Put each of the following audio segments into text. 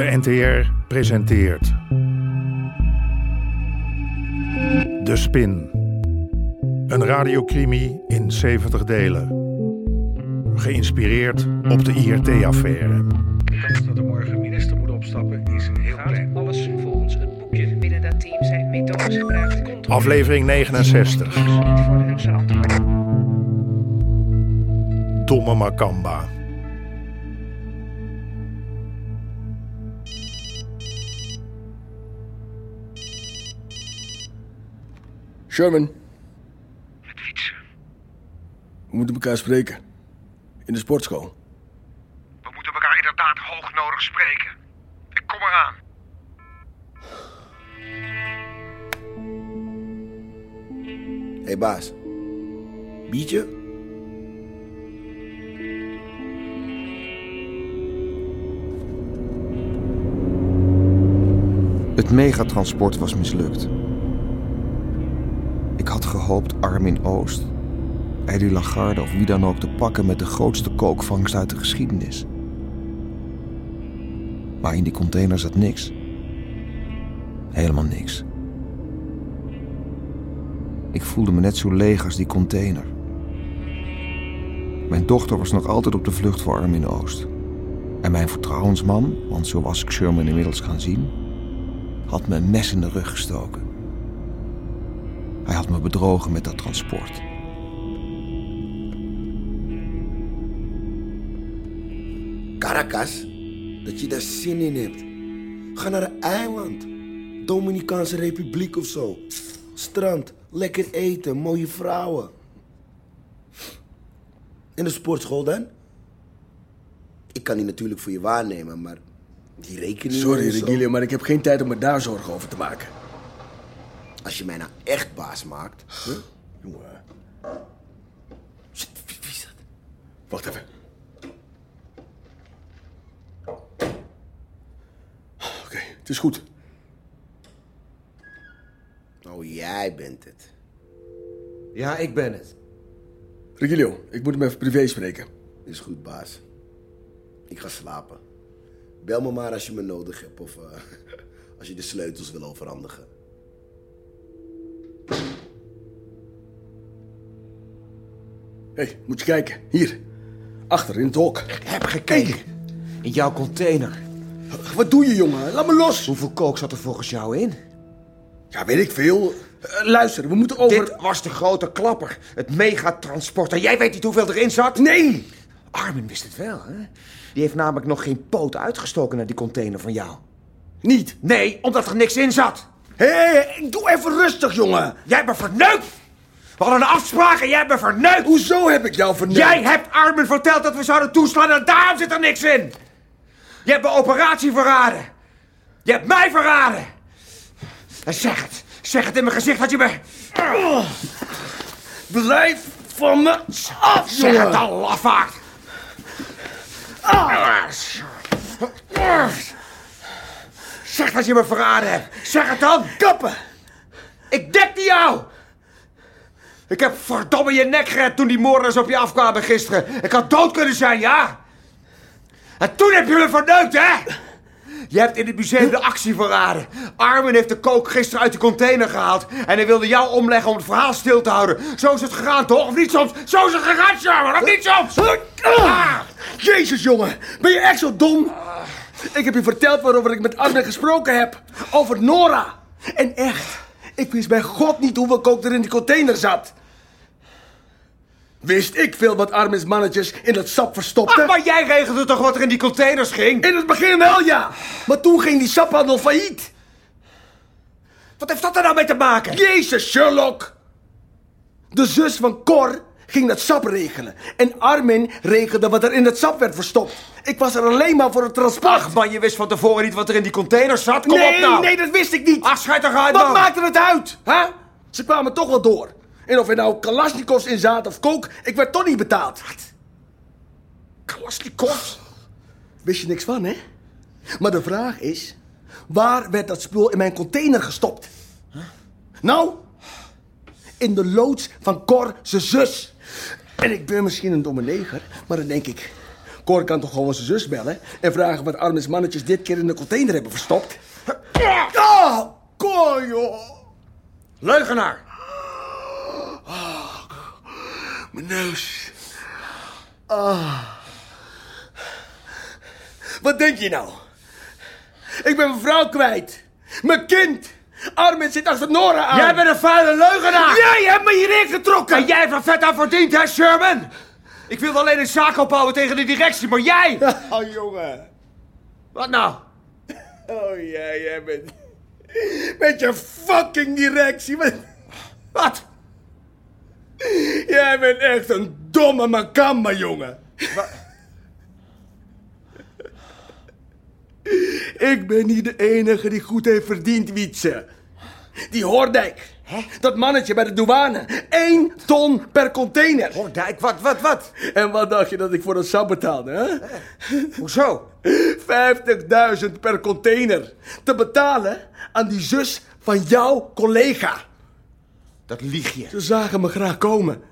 De NTR presenteert. De Spin. Een radiocrimi in 70 delen. Geïnspireerd op de IRT-affaire. De kans dat er morgen minister moet opstappen is heel klein. Alles volgens het boekje. Binnen dat team zijn methodes gebruikt. Aflevering 69. niet voor hun verantwoording. Domme Makamba. Sherman, Met fietsen. we moeten elkaar spreken. In de sportschool. We moeten elkaar inderdaad hoog nodig spreken. Ik kom eraan. Hé hey baas. Biertje? Het megatransport was mislukt. Gehoopt Armin Oost, Eddie Lagarde of wie dan ook te pakken met de grootste kookvangst uit de geschiedenis. Maar in die container zat niks. Helemaal niks. Ik voelde me net zo leeg als die container. Mijn dochter was nog altijd op de vlucht voor Armin Oost. En mijn vertrouwensman, want zo was ik Sherman inmiddels gaan zien, had me een mes in de rug gestoken. Hij had me bedrogen met dat transport. Caracas? Dat je daar zin in hebt. Ga naar een eiland. Dominicaanse Republiek of zo. Strand, lekker eten, mooie vrouwen. En de sportschool dan? Ik kan die natuurlijk voor je waarnemen, maar die rekening. Sorry. Regilio, maar ik heb geen tijd om me daar zorgen over te maken. Als je mij nou echt baas maakt. Huh? Jongen, Shit, wie, wie is dat? wacht even. Oké, het is goed. Oh, jij bent het. Ja, ik ben het. Regilio, ik moet hem even privé spreken. Is goed, baas. Ik ga slapen. Bel me maar als je me nodig hebt of eh, als je de sleutels wil overhandigen. Hé, hey, moet je kijken. Hier. Achter in het hok. Heb gekeken. In jouw container. Wat doe je, jongen? Laat me los. Hoeveel kook zat er volgens jou in? Ja, weet ik veel. Eh, luister, we moeten over... Dit was de grote klapper. Het megatransporter. Jij weet niet hoeveel erin zat? Nee! Armin wist het wel, hè? Die heeft namelijk nog geen poot uitgestoken naar die container van jou. Niet. Nee, omdat er niks in zat. Hé, hey, doe even rustig, jongen. Jij me verneukt. We hadden een afspraak en jij hebt me verneukt. Hoezo heb ik jou verneukt? Jij hebt Armin verteld dat we zouden toeslaan en daarom zit er niks in. Je hebt mijn operatie verraden. Je hebt mij verraden. En zeg het. Zeg het in mijn gezicht dat je me... Blijf van me af, Zeg het dan, lafaard. Zeg dat je me verraden hebt. Zeg het dan. Kappen. Ik dekte jou. Ik heb verdomme je nek gered toen die moorders op je afkwamen gisteren. Ik had dood kunnen zijn, ja. En toen heb je me verneukt, hè? Je hebt in het museum de actie verraden. Armin heeft de kook gisteren uit de container gehaald. En hij wilde jou omleggen om het verhaal stil te houden. Zo is het gegaan, toch? Of niet soms? Zo is het gegaan, Sherman, of niet soms? Ah! Jezus, jongen. Ben je echt zo dom? Ik heb je verteld waarover ik met Armin gesproken heb. Over Nora. En echt, ik wist bij God niet hoeveel kook er in die container zat. Wist ik veel wat Armin's mannetjes in dat sap verstopten? Ah, maar jij regelde toch wat er in die containers ging? In het begin wel, ja. Maar toen ging die saphandel failliet. Wat heeft dat er nou mee te maken? Jezus, Sherlock! De zus van Cor ging dat sap regelen. En Armin regelde wat er in het sap werd verstopt. Ik was er alleen maar voor het transport. Ach man, je wist van tevoren niet wat er in die containers zat. Kom nee, op nou. nee, dat wist ik niet. Ach, schijt toch uit Wat maakte het uit, hè? Ze kwamen toch wel door. En of er nou Kalashnikovs in zaten of kook, ik werd toch niet betaald. Wat? Kalashnikovs? Wist je niks van, hè? Maar de vraag is, waar werd dat spul in mijn container gestopt? Nou, in de loods van Cor, zijn zus. En ik ben misschien een domme neger, maar dan denk ik... Cor kan toch gewoon zijn zus bellen en vragen wat Armin's mannetjes dit keer in de container hebben verstopt? Ah, Cor, joh. Leugenaar! Mijn neus. Ah. Wat denk je nou? Ik ben mijn vrouw kwijt. Mijn kind. Armin zit achter Nora aan. Jij bent een vuile leugenaar! Jij hebt me hierin getrokken. En jij hebt er vet aan verdiend, hè, Sherman? Ik wilde alleen een zaak opbouwen tegen de directie, maar jij... Oh, jongen. Wat nou? Oh, jij, jij bent... Met je fucking directie. Wat? Jij bent echt een domme makamba, jongen. Ik ben niet de enige die goed heeft verdiend, Wietse. Die Hoordijk. Dat mannetje bij de douane. Eén ton per container. Hoordijk, wat, wat, wat? En wat dacht je dat ik voor een sap betaalde, hè? Hoezo? 50.000 per container. Te betalen aan die zus van jouw collega. Dat lieg je. Ze zagen me graag komen.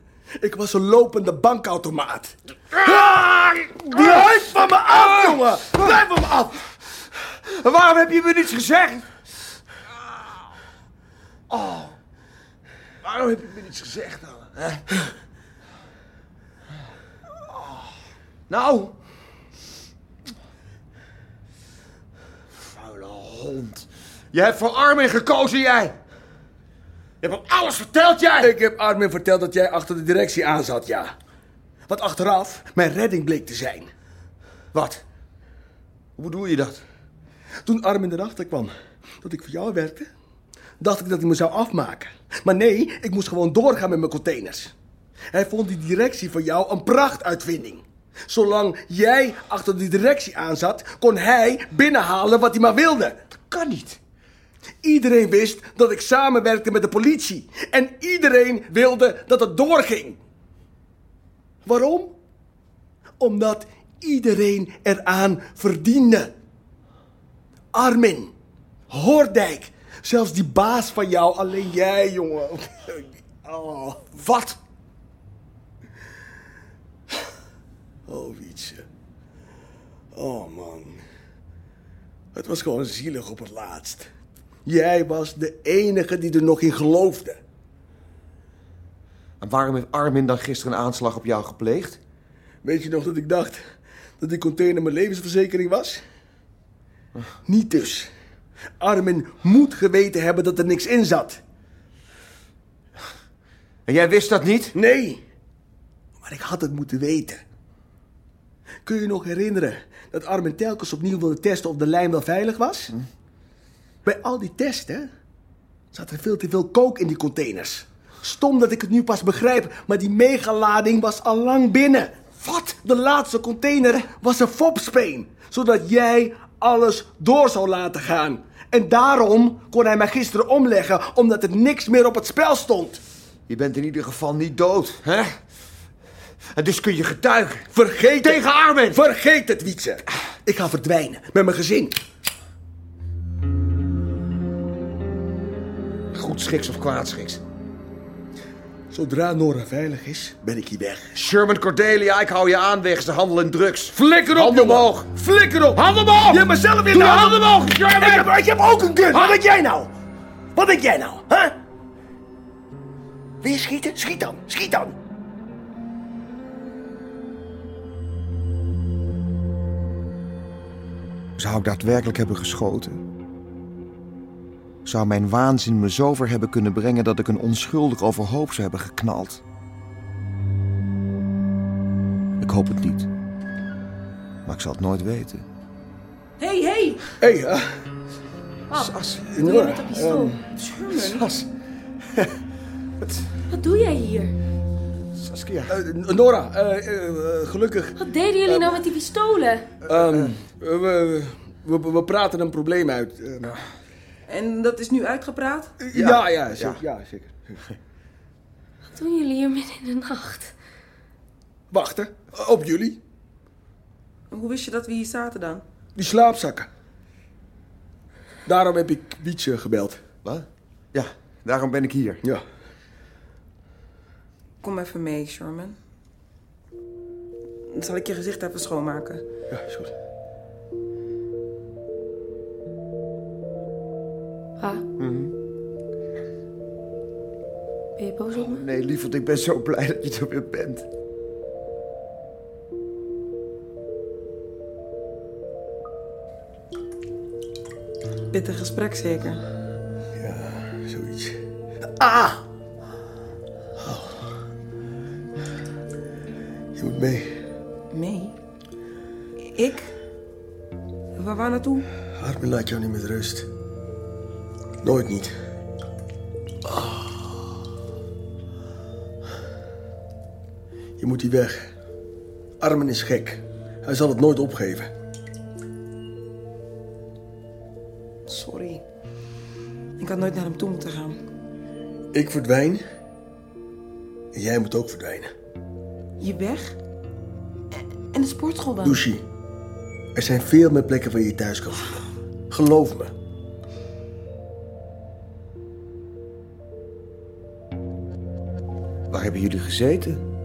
Ik was een lopende bankautomaat. Ah! Blijf van me af, jongen! Blijf van me af! Waarom heb je me niets gezegd? Oh. Waarom heb je me niets gezegd dan? hè? Oh. Nou. Vuile hond. Je hebt voor Armin gekozen, jij. Je hebt hem alles verteld, jij. Ik heb Armin verteld dat jij achter de directie aan zat, ja. Wat achteraf mijn redding bleek te zijn. Wat? Hoe bedoel je dat? Toen Armin erachter kwam dat ik voor jou werkte, dacht ik dat hij me zou afmaken. Maar nee, ik moest gewoon doorgaan met mijn containers. Hij vond die directie van jou een prachtuitvinding. Zolang jij achter die directie aan zat, kon hij binnenhalen wat hij maar wilde. Dat kan niet. Iedereen wist dat ik samenwerkte met de politie. En iedereen wilde dat het doorging. Waarom? Omdat iedereen eraan verdiende. Armin, Hoordijk, zelfs die baas van jou, alleen jij, jongen. Oh, Wat? oh Wietse. Oh man. Het was gewoon zielig op het laatst. Jij was de enige die er nog in geloofde. En waarom heeft Armin dan gisteren een aanslag op jou gepleegd? Weet je nog dat ik dacht dat die container mijn levensverzekering was? Niet dus. Armin moet geweten hebben dat er niks in zat. En jij wist dat niet? Nee, maar ik had het moeten weten. Kun je je nog herinneren dat Armin telkens opnieuw wilde testen of de lijm wel veilig was? Bij al die testen zat er veel te veel kook in die containers. Stom dat ik het nu pas begrijp, maar die megalading was al lang binnen. Wat? De laatste container was een fopspeen, zodat jij alles door zou laten gaan. En daarom kon hij mij gisteren omleggen, omdat er niks meer op het spel stond. Je bent in ieder geval niet dood, hè? En dus kun je getuigen. Vergeet het. Tegen Armin! Vergeet het, Wietse. Ik ga verdwijnen met mijn gezin. Goed schiks of kwaadschiks. Zodra Nora veilig is, ben ik hier weg. Sherman Cordelia, ik hou je aan wegens de handel in drugs. Flikker op, Handen omhoog. Flikker op. Handen omhoog. Je hebt mezelf in Doe de de handen omhoog, Ik heb, ik heb ook een gun. Wat denk jij nou? Wat denk jij nou, hè? Wil je schieten? Schiet dan. Schiet dan. Zou ik daadwerkelijk hebben geschoten? Zou mijn waanzin me zover hebben kunnen brengen dat ik een onschuldig overhoop zou hebben geknald? Ik hoop het niet. Maar ik zal het nooit weten. Hé, hé! Hé, hey, uh, Sas. Wat doe jij met dat pistool? ehm, Sas. wat doe jij hier? Saskia. eh, Nora, eh, eh, eh, gelukkig. Wat deden jullie nou met die pistolen? ehm, we, we, we, we praten een probleem uit. Eh, En dat is nu uitgepraat? ja, ja, zeker. Ja. zeker. Wat doen jullie hier midden in de nacht? Wachten, op jullie. Hoe wist je dat we hier zaten dan? Die slaapzakken. Daarom heb ik Wietse gebeld. Wat? Ja, daarom ben ik hier. Ja. Kom even mee, Sherman. Dan zal ik je gezicht even schoonmaken. Ja, is goed. Pa, ben je boos op me? Nee, lieverd, ik ben zo blij dat je er weer bent. Pittig gesprek zeker. Ja, zoiets. Ah! Oh. Je moet mee. Mee? Ik? Waar, waar naartoe? Armin laat jou niet met rust. Nooit niet. Je moet hier weg. Armin is gek. Hij zal het nooit opgeven. Sorry. Ik had nooit naar hem toe moeten gaan. Ik verdwijn. En jij moet ook verdwijnen. Je weg? En- de sportschool dan? Er zijn veel meer plekken waar je thuis kan. Geloof me. Waar hebben jullie gezeten?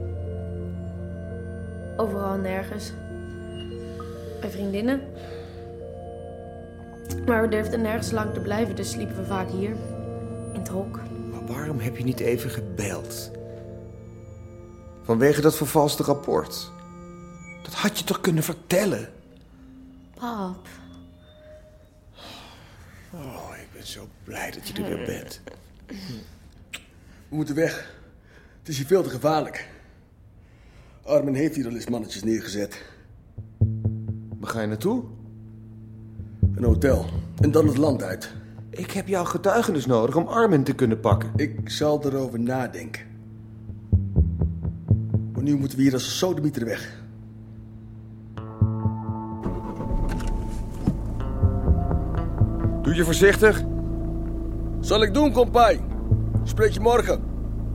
Overal en nergens. Bij vriendinnen. Maar we durfden nergens lang te blijven, dus sliepen we vaak hier. In het hok. Maar waarom heb je niet even gebeld? Vanwege dat vervalste rapport. Dat had je toch kunnen vertellen? Pap. Oh, ik ben zo blij dat je er weer bent. We moeten weg. Het is hier veel te gevaarlijk. Armin heeft hier al eens mannetjes neergezet. Waar ga je naartoe? Een hotel. En dan het land uit. Ik heb jouw getuigenis nodig om Armin te kunnen pakken. Ik zal erover nadenken. Maar nu moeten we hier als sodemieter weg. Doe je voorzichtig? Zal ik doen, kompai. Spreek je morgen.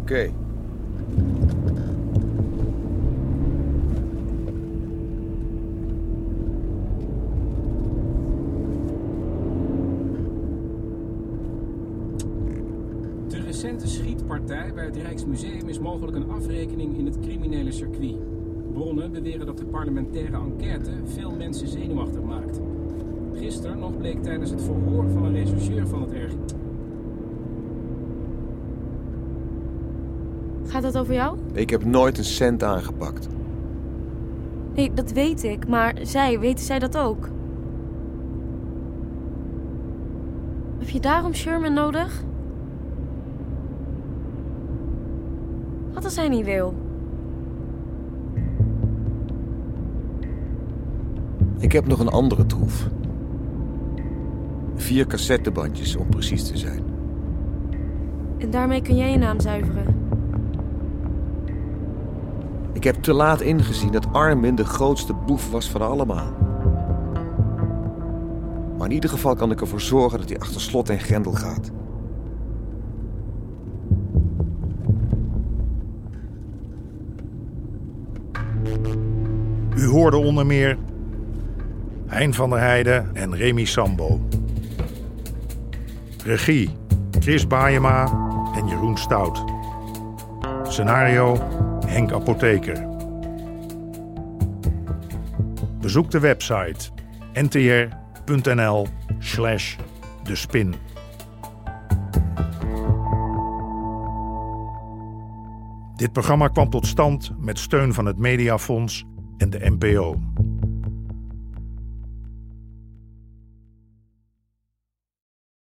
Oké. Recente schietpartij bij het Rijksmuseum is mogelijk een afrekening in het criminele circuit. Bronnen beweren dat de parlementaire enquête veel mensen zenuwachtig maakt. Gisteren nog bleek tijdens het verhoor van een rechercheur van het RG... Gaat het over jou? Ik heb nooit een cent aangepakt. Nee, dat weet ik, maar zij, weten zij dat ook? Heb je daarom Sherman nodig? Wat als hij niet wil? Ik heb nog een andere troef. Vier cassettebandjes om precies te zijn. En daarmee kun jij je naam zuiveren. Ik heb te laat ingezien dat Armin de grootste boef was van allemaal. Maar in ieder geval kan ik ervoor zorgen dat hij achter slot en grendel gaat. U hoorde onder meer Hein van der Heijden en Remy Sambo. Regie Chris Baayema en Jeroen Stout. Scenario Henk Apotheker. Bezoek de website ntr.nl slash de spin. Dit programma kwam tot stand met steun van het Mediafonds en de NPO.